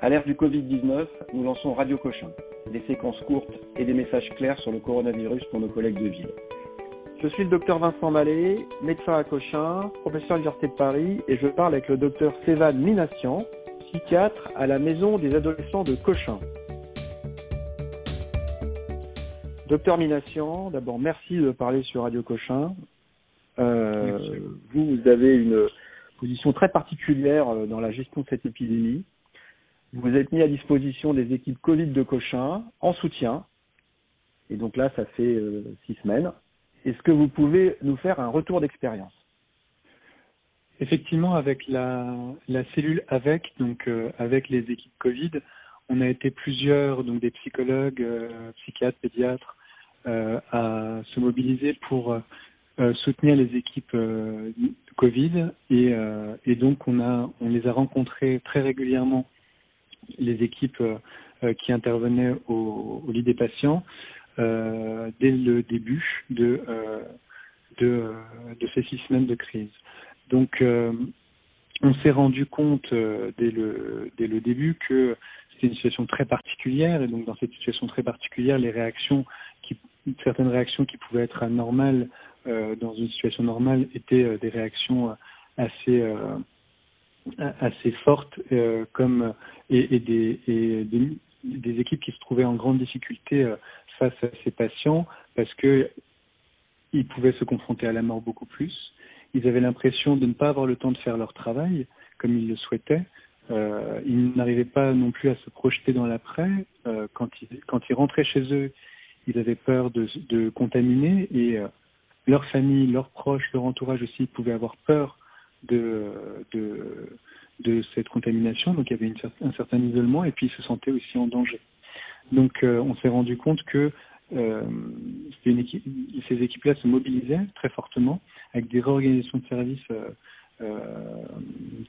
À l'ère du Covid-19, nous lançons Radio Cochin, des séquences courtes et des messages clairs sur le coronavirus pour nos collègues de ville. Je suis le docteur Vincent Mallet, médecin à Cochin, professeur à l'Université de Paris, et je parle avec le docteur Sévan Minassian, psychiatre à la Maison des adolescents de Cochin. Docteur Minassian, d'abord merci de parler sur Radio Cochin. Euh, vous, vous avez une position très particulière euh, dans la gestion de cette épidémie. Vous êtes mis à disposition des équipes Covid de Cochin en soutien. Et donc là, ça fait euh, six semaines. Est-ce que vous pouvez nous faire un retour d'expérience? Effectivement, avec la, cellule avec, donc euh, avec les équipes Covid, on a été plusieurs, donc des psychologues, euh, psychiatres, pédiatres, à se mobiliser pour soutenir les équipes Covid et, et donc on a on les a rencontrés très régulièrement les équipes qui intervenaient au, lit des patients euh, dès le début de, euh, ces six semaines de crise. Donc, euh, on s'est rendu compte dès, le, dès le début que c'était une situation très particulière, et donc dans cette situation très particulière, les réactions, qui, certaines réactions qui pouvaient être anormales dans une situation normale étaient des réactions assez assez fortes, comme et, des, des, équipes qui se trouvaient en grande difficulté face à ces patients parce que ils pouvaient se confronter à la mort beaucoup plus. Ils avaient l'impression de ne pas avoir le temps de faire leur travail comme ils le souhaitaient. Euh, ils n'arrivaient pas non plus à se projeter dans l'après. Euh, quand, ils, quand ils rentraient chez eux, ils avaient peur de, contaminer et euh, leur famille, leurs proches, leur entourage aussi pouvaient avoir peur de, de cette contamination. Donc il y avait une, un certain isolement et puis ils se sentaient aussi en danger. Donc euh, on s'est rendu compte que euh, ces équipes-là se mobilisaient très fortement avec des réorganisations de services euh,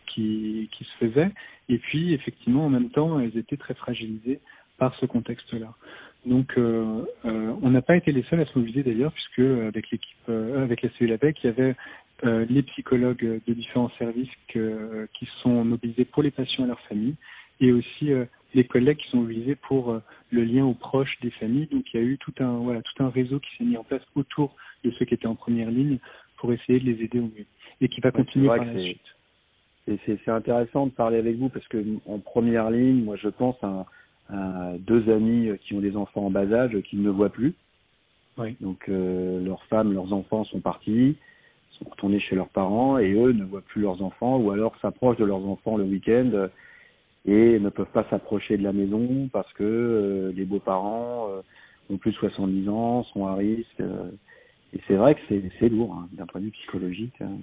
qui, se faisaient. Et puis effectivement en même temps elles étaient très fragilisées par ce contexte-là. Donc on n'a pas été les seuls à se mobiliser d'ailleurs puisque avec l'équipe avec la cellule il y avait les psychologues de différents services que, qui sont mobilisés pour les patients et leurs familles et aussi les collègues qui sont mobilisés pour euh, le lien aux proches des familles. Donc il y a eu tout un voilà tout un réseau qui s'est mis en place autour de ceux qui étaient en première ligne pour essayer de les aider au mieux et qui va continuer par la suite. C'est intéressant de parler avec vous parce que en première ligne, moi je pense à, à deux amis qui ont des enfants en bas âge qui ne voient plus. Oui. Donc euh, leurs femmes, leurs enfants sont partis, sont retournés chez leurs parents et eux ne voient plus leurs enfants ou alors s'approchent de leurs enfants le week-end et ne peuvent pas s'approcher de la maison parce que euh, les beaux-parents euh, ont plus de 70 ans, sont à risque. Euh, et c'est vrai que c'est lourd hein, d'un point de vue psychologique. Hein.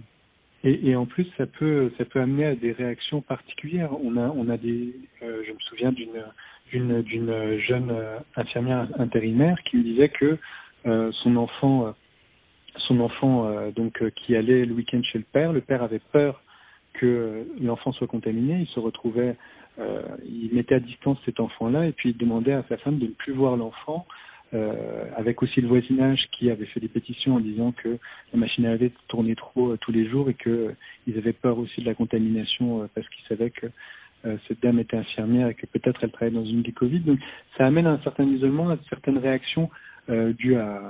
Et, et, en plus, ça peut ça peut amener à des réactions particulières. On a on a des je me souviens d'une jeune infirmière intérimaire qui me disait que son enfant son enfant donc qui allait le week-end chez le père, le père avait peur que l'enfant soit contaminé, il se retrouvait euh, il mettait à distance cet enfant-là et puis il demandait à sa femme de ne plus voir l'enfant, euh, avec aussi le voisinage qui avait fait des pétitions en disant que la machine à laver tournait trop euh, tous les jours et que euh, avaient peur aussi de la contamination euh, parce qu'ils savaient que euh, cette dame était infirmière et que peut-être elle travaillait dans une des Covid. Donc ça amène à un certain isolement, à certaines réactions dues à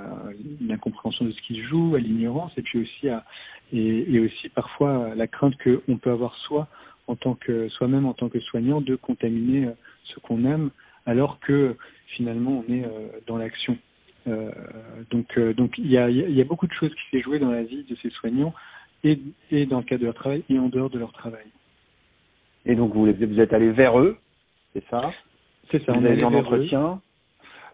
l'incompréhension de ce qui se joue, à l'ignorance et puis aussi à et, et aussi parfois à la crainte qu'on peut avoir soi en tant que soi-même en tant que soignant de contaminer euh, ce qu'on aime alors que finalement on est euh, dans l'action. Euh, donc donc il y a, il y a beaucoup de choses qui s'est joué dans la vie de ces soignants et, et dans le cadre de leur travail et en dehors de leur travail. Et donc vous, vous êtes allé vers eux, c'est ça? C'est ça. Vous on avez en entretien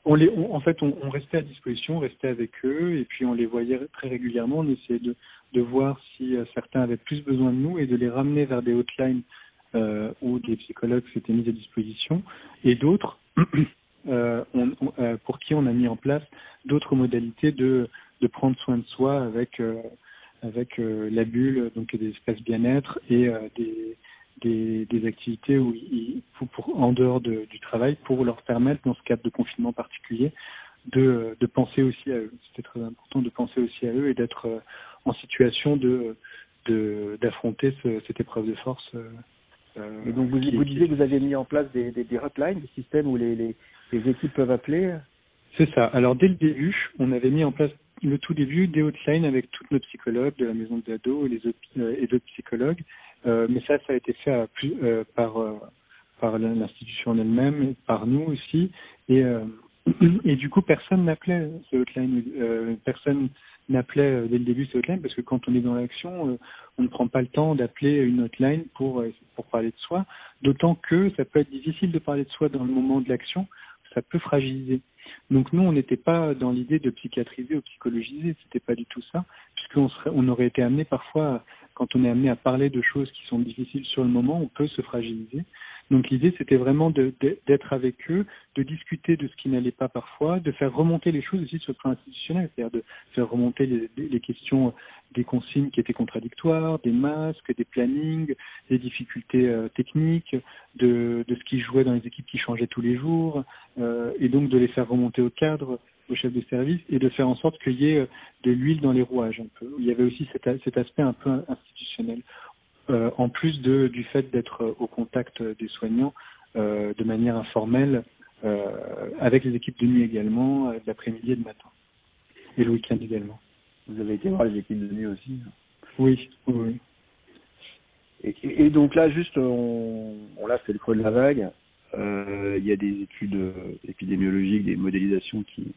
on les, on, en fait, on, restait à disposition, on restait avec eux, et puis on les voyait très régulièrement. On essayait de, voir si euh, certains avaient plus besoin de nous et de les ramener vers des hotlines euh, où des psychologues s'étaient mis à disposition, et d'autres euh, pour qui on a mis en place d'autres modalités de, de prendre soin de soi avec avec la bulle, donc des espaces bien-être et des, des, des activités où pour, en dehors de, du travail pour leur permettre, dans ce cadre de confinement particulier, de, de penser aussi à eux. C'était très important de penser aussi à eux et d'être en situation de d'affronter ce, cette épreuve de force euh, et donc vous, vous disiez que vous avez mis en place des, des, des hotlines, des systèmes où les, les, les équipes peuvent appeler C'est ça. Alors dès le début, on avait mis en place le tout début des hotlines avec toutes nos psychologues de la maison de l'ado et les autres, euh, et d'autres psychologues. Euh, mais ça, ça a été fait plus, euh, par euh, par l'institution en elle-même, par nous aussi. Et euh, et du coup, personne n'appelait ce hotline. personne n'appelait dès le début ce hotline parce que quand on est dans l'action, on ne prend pas le temps d'appeler une hotline pour pour parler de soi. D'autant que ça peut être difficile de parler de soi dans le moment de l'action. Ça peut fragiliser. Donc nous, on n'était pas dans l'idée de psychiatriser ou psychologiser, c'était pas du tout ça, puisqu'on on aurait été amené parfois, quand on est amené à parler de choses qui sont difficiles sur le moment, on peut se fragiliser. Donc l'idée, c'était vraiment d'être avec eux, de discuter de ce qui n'allait pas parfois, de faire remonter les choses aussi sur le plan institutionnel, c'est-à-dire de faire remonter les, questions des consignes qui étaient contradictoires, des masques, des plannings, des difficultés euh, techniques, de, de, ce qui jouait dans les équipes qui changeaient tous les jours, euh, et donc de les faire remonter au cadre, au chef de service, et de faire en sorte qu'il y ait euh, de l'huile dans les rouages un peu. Il y avait aussi cet, cet aspect un peu institutionnel. Euh, en plus de, du fait d'être au contact des soignants euh, de manière informelle, euh, avec les équipes de nuit également, l'après-midi et le matin, et le week-end également. Vous avez été voir les équipes de nuit aussi Oui, oui. Et, et, donc là, juste, on, on là, c'est le creux de la vague. Euh, il y a des études épidémiologiques, des modélisations qui,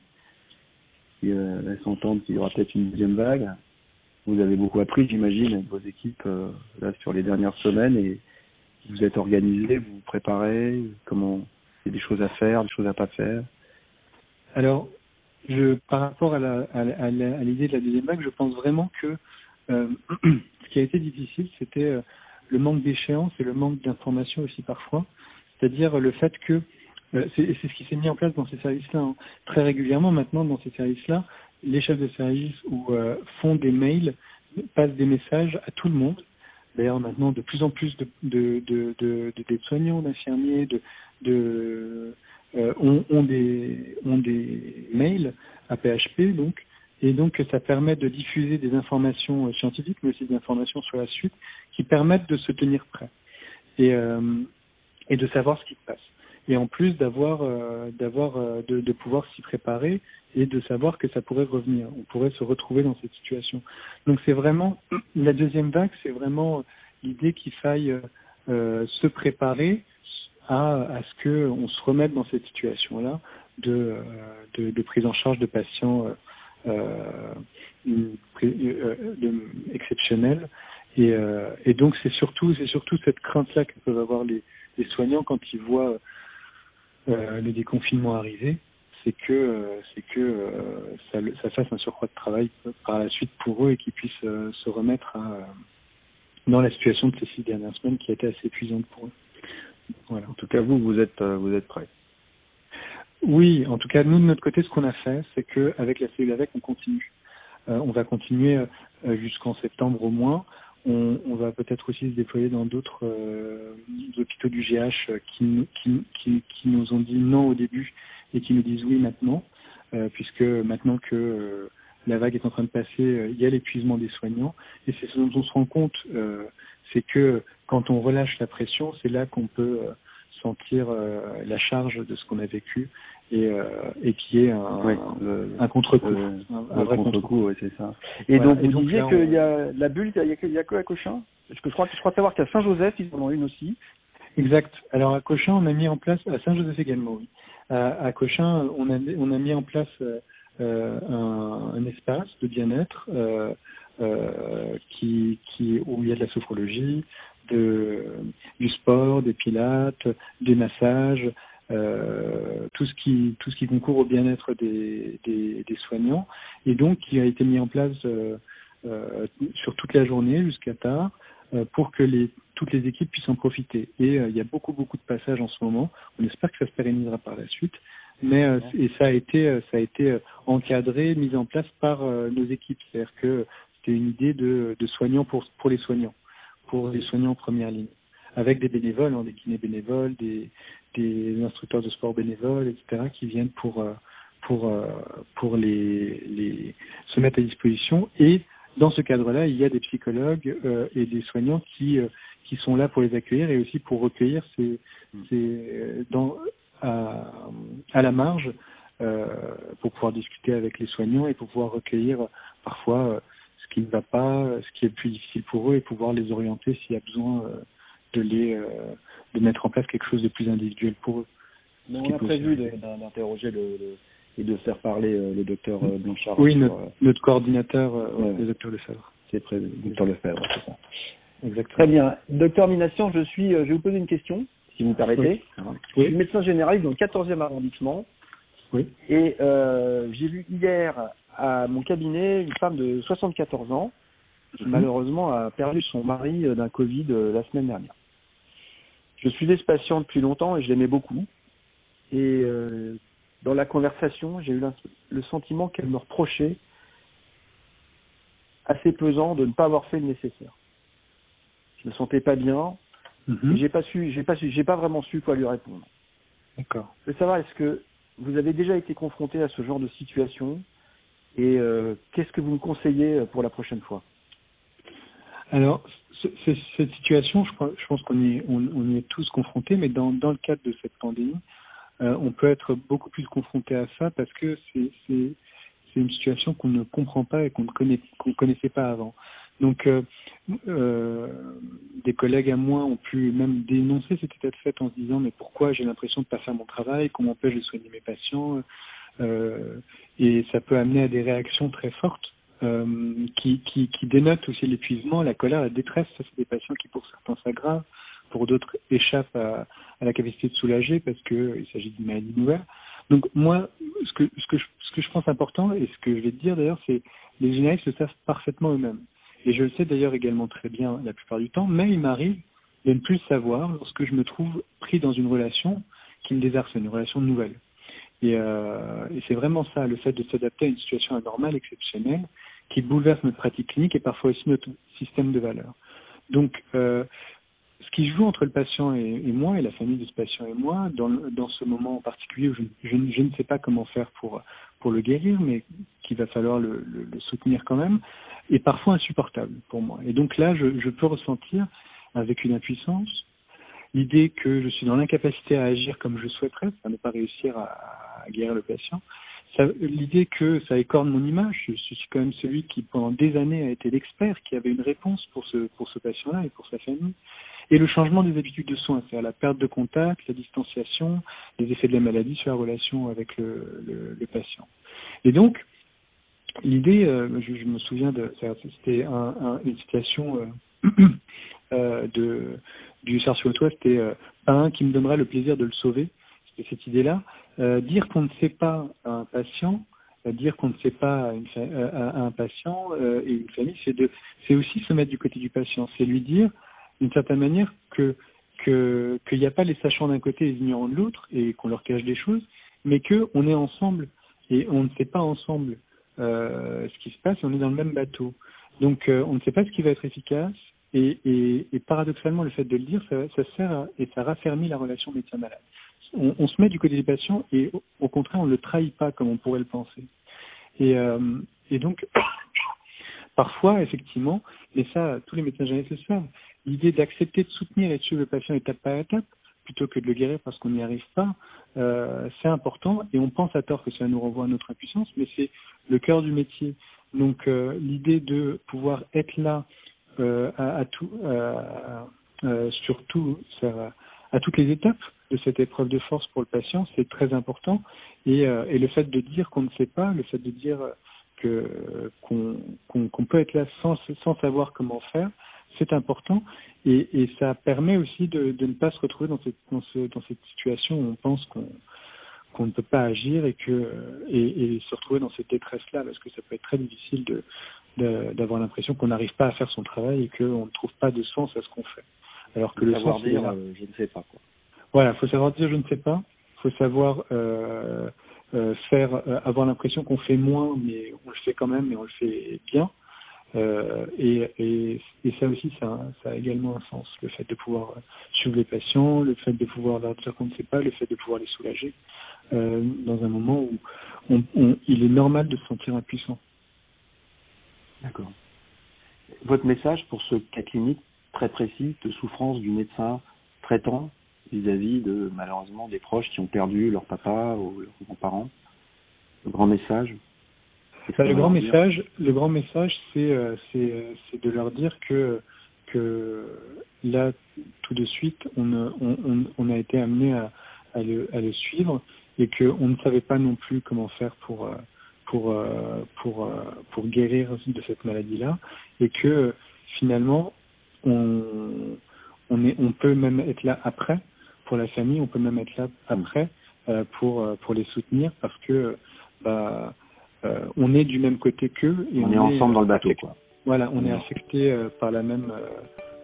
qui euh, laissent entendre qu'il y aura peut-être une deuxième vague. Vous avez beaucoup appris, j'imagine, avec vos équipes euh, là sur les dernières semaines et vous êtes organisé, vous vous préparez, comment il y a des choses à faire, des choses à pas faire. Alors, je, par rapport à, la, à, à, l'idée de la deuxième vague, je pense vraiment que euh, ce qui a été difficile, c'était euh, le manque d'échéance et le manque d'information aussi parfois. C'est-à-dire le fait que c'est, c'est ce qui s'est mis en place dans ces services-là. Hein. Très régulièrement maintenant dans ces services-là, les chefs de service ou euh, font des mails, passent des messages à tout le monde. D'ailleurs, maintenant, de plus en plus de, soignants, d'infirmiers, de, euh, ont, des, ont des mails à PHP, donc, et donc ça permet de diffuser des informations euh, scientifiques, mais aussi des informations sur la suite, qui permettent de se tenir prêt et de savoir ce qui se passe. Et en plus d'avoir, euh, d'avoir, euh, de, pouvoir s'y préparer et de savoir que ça pourrait revenir. On pourrait se retrouver dans cette situation. Donc c'est vraiment la deuxième vague, c'est vraiment l'idée qu'il faille euh, se préparer à, à ce que on se remette dans cette situation-là de, euh, de, de, prise en charge de patients euh, euh exceptionnels. Et, euh, et donc c'est surtout c'est surtout cette crainte-là que peuvent avoir les, les soignants quand ils voient le déconfinement arriver c'est que euh, c'est que euh, ça, ça, fasse un surcroît de travail par la suite pour eux et qu'ils puissent euh, se remettre à, dans la situation de ces six dernières semaines qui a été assez épuisante pour eux. Voilà. En tout cas, vous, vous êtes vous êtes prêts. Oui, en tout cas, nous de notre côté, ce qu'on a fait, c'est que avec la cellule avec, on continue. Euh, on va continuer jusqu'en septembre au moins. On, va peut-être aussi se déployer dans d'autres euh, hôpitaux du GH qui, qui, nous ont dit non au début et qui nous disent oui maintenant, euh, puisque maintenant que euh, la vague est en train de passer, euh, il y a l'épuisement des soignants. Et c'est ce dont on se rend compte, euh, c'est que quand on relâche la pression, c'est là qu'on peut euh, sentir la charge de ce qu'on a vécu et, et qui est un, ouais, un contre-coup. un, un vrai contre-coup, ouais, c'est ça. Et voilà. donc, vous disiez qu'il y a la bulle, il y a, a que à Cochin Parce que je crois, je crois savoir qu'à Saint-Joseph, ils en ont une aussi. Exact. Alors à Cochin, on a mis en place, à Saint-Joseph également, oui à, à Cochin, on a, on a mis en place euh, un, un, espace de bien-être euh, euh, qui, qui, où il y a de la sophrologie, de, du sport, des pilates, des massages, euh, tout ce qui tout ce qui concourt au bien-être des, des, des, soignants et donc qui a été mis en place euh, euh, sur toute la journée jusqu'à tard euh, pour que les, toutes les équipes puissent en profiter. Et euh, il y a beaucoup beaucoup de passages en ce moment. On espère que ça se pérennisera par la suite. Mais euh, et ça a été ça a été encadré, mis en place par nos équipes. C'est-à-dire que c'était une idée de, de soignants pour pour les soignants, pour les soignants en première ligne, avec des bénévoles, des kinés bénévoles, des instructeurs de sport bénévoles, etc., qui viennent pour pour pour les les se mettre à disposition et dans ce cadre-là, il y a des psychologues euh, et des soignants qui, euh, qui sont là pour les accueillir et aussi pour recueillir à, la marge euh, pour pouvoir discuter avec les soignants et pour pouvoir recueillir parfois euh, ce qui ne va pas, ce qui est plus difficile pour eux et pouvoir les orienter s'il y a besoin euh, de les euh, de mettre en place quelque chose de plus individuel pour eux. on a prévu d'interroger le, et de faire parler le docteur Blanchard. Oui, notre, notre coordinateur, le docteur Lefebvre. C'est prévu, docteur Lefebvre, c'est ça. Exactement. Très bien. Docteur Mination, je suis, je vais vous poser une question, si vous me permettez. Oui. Je suis médecin généraliste dans le 14e arrondissement. Oui. Et euh, j'ai vu hier à mon cabinet une femme de 74 ans qui mhm. malheureusement a perdu son mari euh, d'un Covid euh, la semaine dernière. Je suivais ce patient depuis longtemps et je l'aimais beaucoup. Et euh, dans la conversation, j'ai eu le sentiment qu'elle me reprochait assez pesant de ne pas avoir fait le nécessaire. Je me sentais pas bien. Mhm. J'ai pas su, j'ai pas su, j'ai pas vraiment su quoi lui répondre. D'accord. Je veux savoir est-ce que vous avez déjà été confronté à ce genre de situation? Et euh, qu'est-ce que vous me conseillez pour la prochaine fois? Alors, cette situation, je, pense qu'on y, on, est tous confrontés, mais dans, le cadre de cette pandémie, euh, on peut être beaucoup plus confronté à ça parce que c'est une situation qu'on ne comprend pas et qu'on ne qu'on connaissait pas avant. Donc, euh, euh, des collègues à moi ont pu même dénoncer cet état de fait en se disant mais pourquoi j'ai l'impression de pas faire mon travail, qu'on m'empêche de soigner mes patients, et ça peut amener à des réactions très fortes euh, qui, qui, dénotent aussi l'épuisement, la colère, la détresse. Ça, c'est des patients qui pour certains s'aggravent, pour d'autres échappent à, la capacité de soulager parce que il s'agit d'une maladie nouvelle. Donc moi, ce que, que je, que pense important et ce que je vais te dire d'ailleurs, c'est les généralistes le savent parfaitement eux-mêmes. Et je le sais d'ailleurs également très bien la plupart du temps, mais il m'arrive de ne plus le savoir lorsque je me trouve pris dans une relation qui me désarçonne, une relation nouvelle. Euh, et c'est vraiment ça, le fait de s'adapter à une situation anormale, exceptionnelle, qui bouleverse notre pratique clinique et parfois aussi notre système de valeurs. Donc, euh, ce qui joue entre le patient et, moi, et la famille de ce patient et moi, dans, ce moment en particulier où je, ne sais pas comment faire pour, le guérir, mais qu'il va falloir le, soutenir quand même, est parfois insupportable pour moi. Et donc là, je, peux ressentir avec une impuissance l'idée que je suis dans l'incapacité à agir comme je souhaiterais, à ne pas réussir à guérir le patient, l'idée que ça écorne mon image. Je, suis quand même celui qui, pendant des années, a été l'expert, qui avait une réponse pour ce, pour ce patient-là et pour sa famille. Et le changement des habitudes de soins, c'est-à-dire la perte de contact, la distanciation, les effets de la maladie sur la relation avec le, le, patient. Et donc, l'idée, euh, je, me souviens de, c'était un, un, une situation euh, euh, de du SARS-CoV-2, c'était euh, un qui me donnerait le plaisir de le sauver. Cette idée-là. Euh, dire qu'on ne sait pas à un patient, euh, dire qu'on ne sait pas à, une, à un patient et une famille, c'est de, c'est aussi se mettre du côté du patient. C'est lui dire, d'une certaine manière, que qu'il n'y a pas les sachants d'un côté et les ignorants de l'autre et qu'on leur cache des choses, mais que on est ensemble et on ne sait pas ensemble euh, ce qui se passe on est dans le même bateau. Donc euh, on ne sait pas ce qui va être efficace et paradoxalement le fait de le dire, ça, ça sert à, et ça raffermit la relation médecin-malade. On, se met du côté des patients et au, contraire on ne le trahit pas comme on pourrait le penser. Et, euh, donc parfois effectivement, et ça tous les médecins généralistes le savent, l'idée d'accepter de soutenir et de suivre le patient étape par étape plutôt que de le guérir parce qu'on n'y arrive pas, euh, c'est important et on pense à tort que ça nous renvoie à notre impuissance, mais c'est le cœur du métier. Donc euh, l'idée de pouvoir être là euh, à, à, tout, surtout à, toutes les étapes de cette épreuve de force pour le patient, c'est très important. Et, et, le fait de dire qu'on ne sait pas, le fait de dire qu'on qu qu peut être là sans, savoir comment faire, c'est important et, ça permet aussi de, ne pas se retrouver dans cette, dans, ce, dans cette situation où on pense qu'on ne peut pas agir et que et, se retrouver dans cette détresse là parce que ça peut être très difficile d'avoir l'impression qu'on n'arrive pas à faire son travail et qu'on ne trouve pas de sens à ce qu'on fait. Alors que le savoir dire euh, je ne sais pas quoi. Voilà, faut savoir dire je ne sais pas. Faut savoir euh, euh, faire euh, avoir l'impression qu'on fait moins mais on le fait quand même et on le fait bien. Euh, et, et, et, ça aussi, ça, ça, a également un sens, le fait de pouvoir suivre les patients, le fait de pouvoir leur dire qu'on ne sait pas, le fait de pouvoir les soulager, euh, dans un moment où on, on, il est normal de se sentir impuissant. D'accord. Votre message pour ce cas clinique très précis de souffrance du médecin traitant vis-à-vis de malheureusement des proches qui ont perdu leur papa ou leurs grands-parents. Le grand message. le grand message, le grand message, c'est euh, euh, c'est de leur dire que que là tout de suite on on, on a été amené à, à, le, à le suivre et qu'on ne savait pas non plus comment faire pour pour pour pour guérir de cette maladie là et que finalement on on est on peut même être là après pour la famille, on peut même être là après euh, pour euh, pour les soutenir parce que bah euh, on est du même côté qu'eux et on, est ensemble dans le bateau quoi. Voilà, on est affecté par la même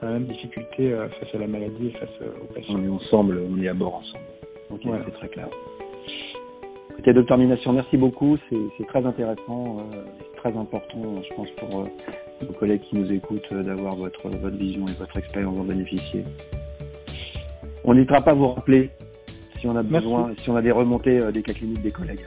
la même difficulté face à la maladie et face aux patients. On est ensemble, on est à bord ensemble. Ok, c'est très clair. Écoutez, docteur Mination, merci beaucoup. C'est très intéressant, très important, je pense, pour nos collègues qui nous écoutent, d'avoir votre, votre vision et votre expérience en bénéficier. On n'hésitera pas à vous rappeler si on a besoin, si on a des remontées euh, des cas cliniques des collègues.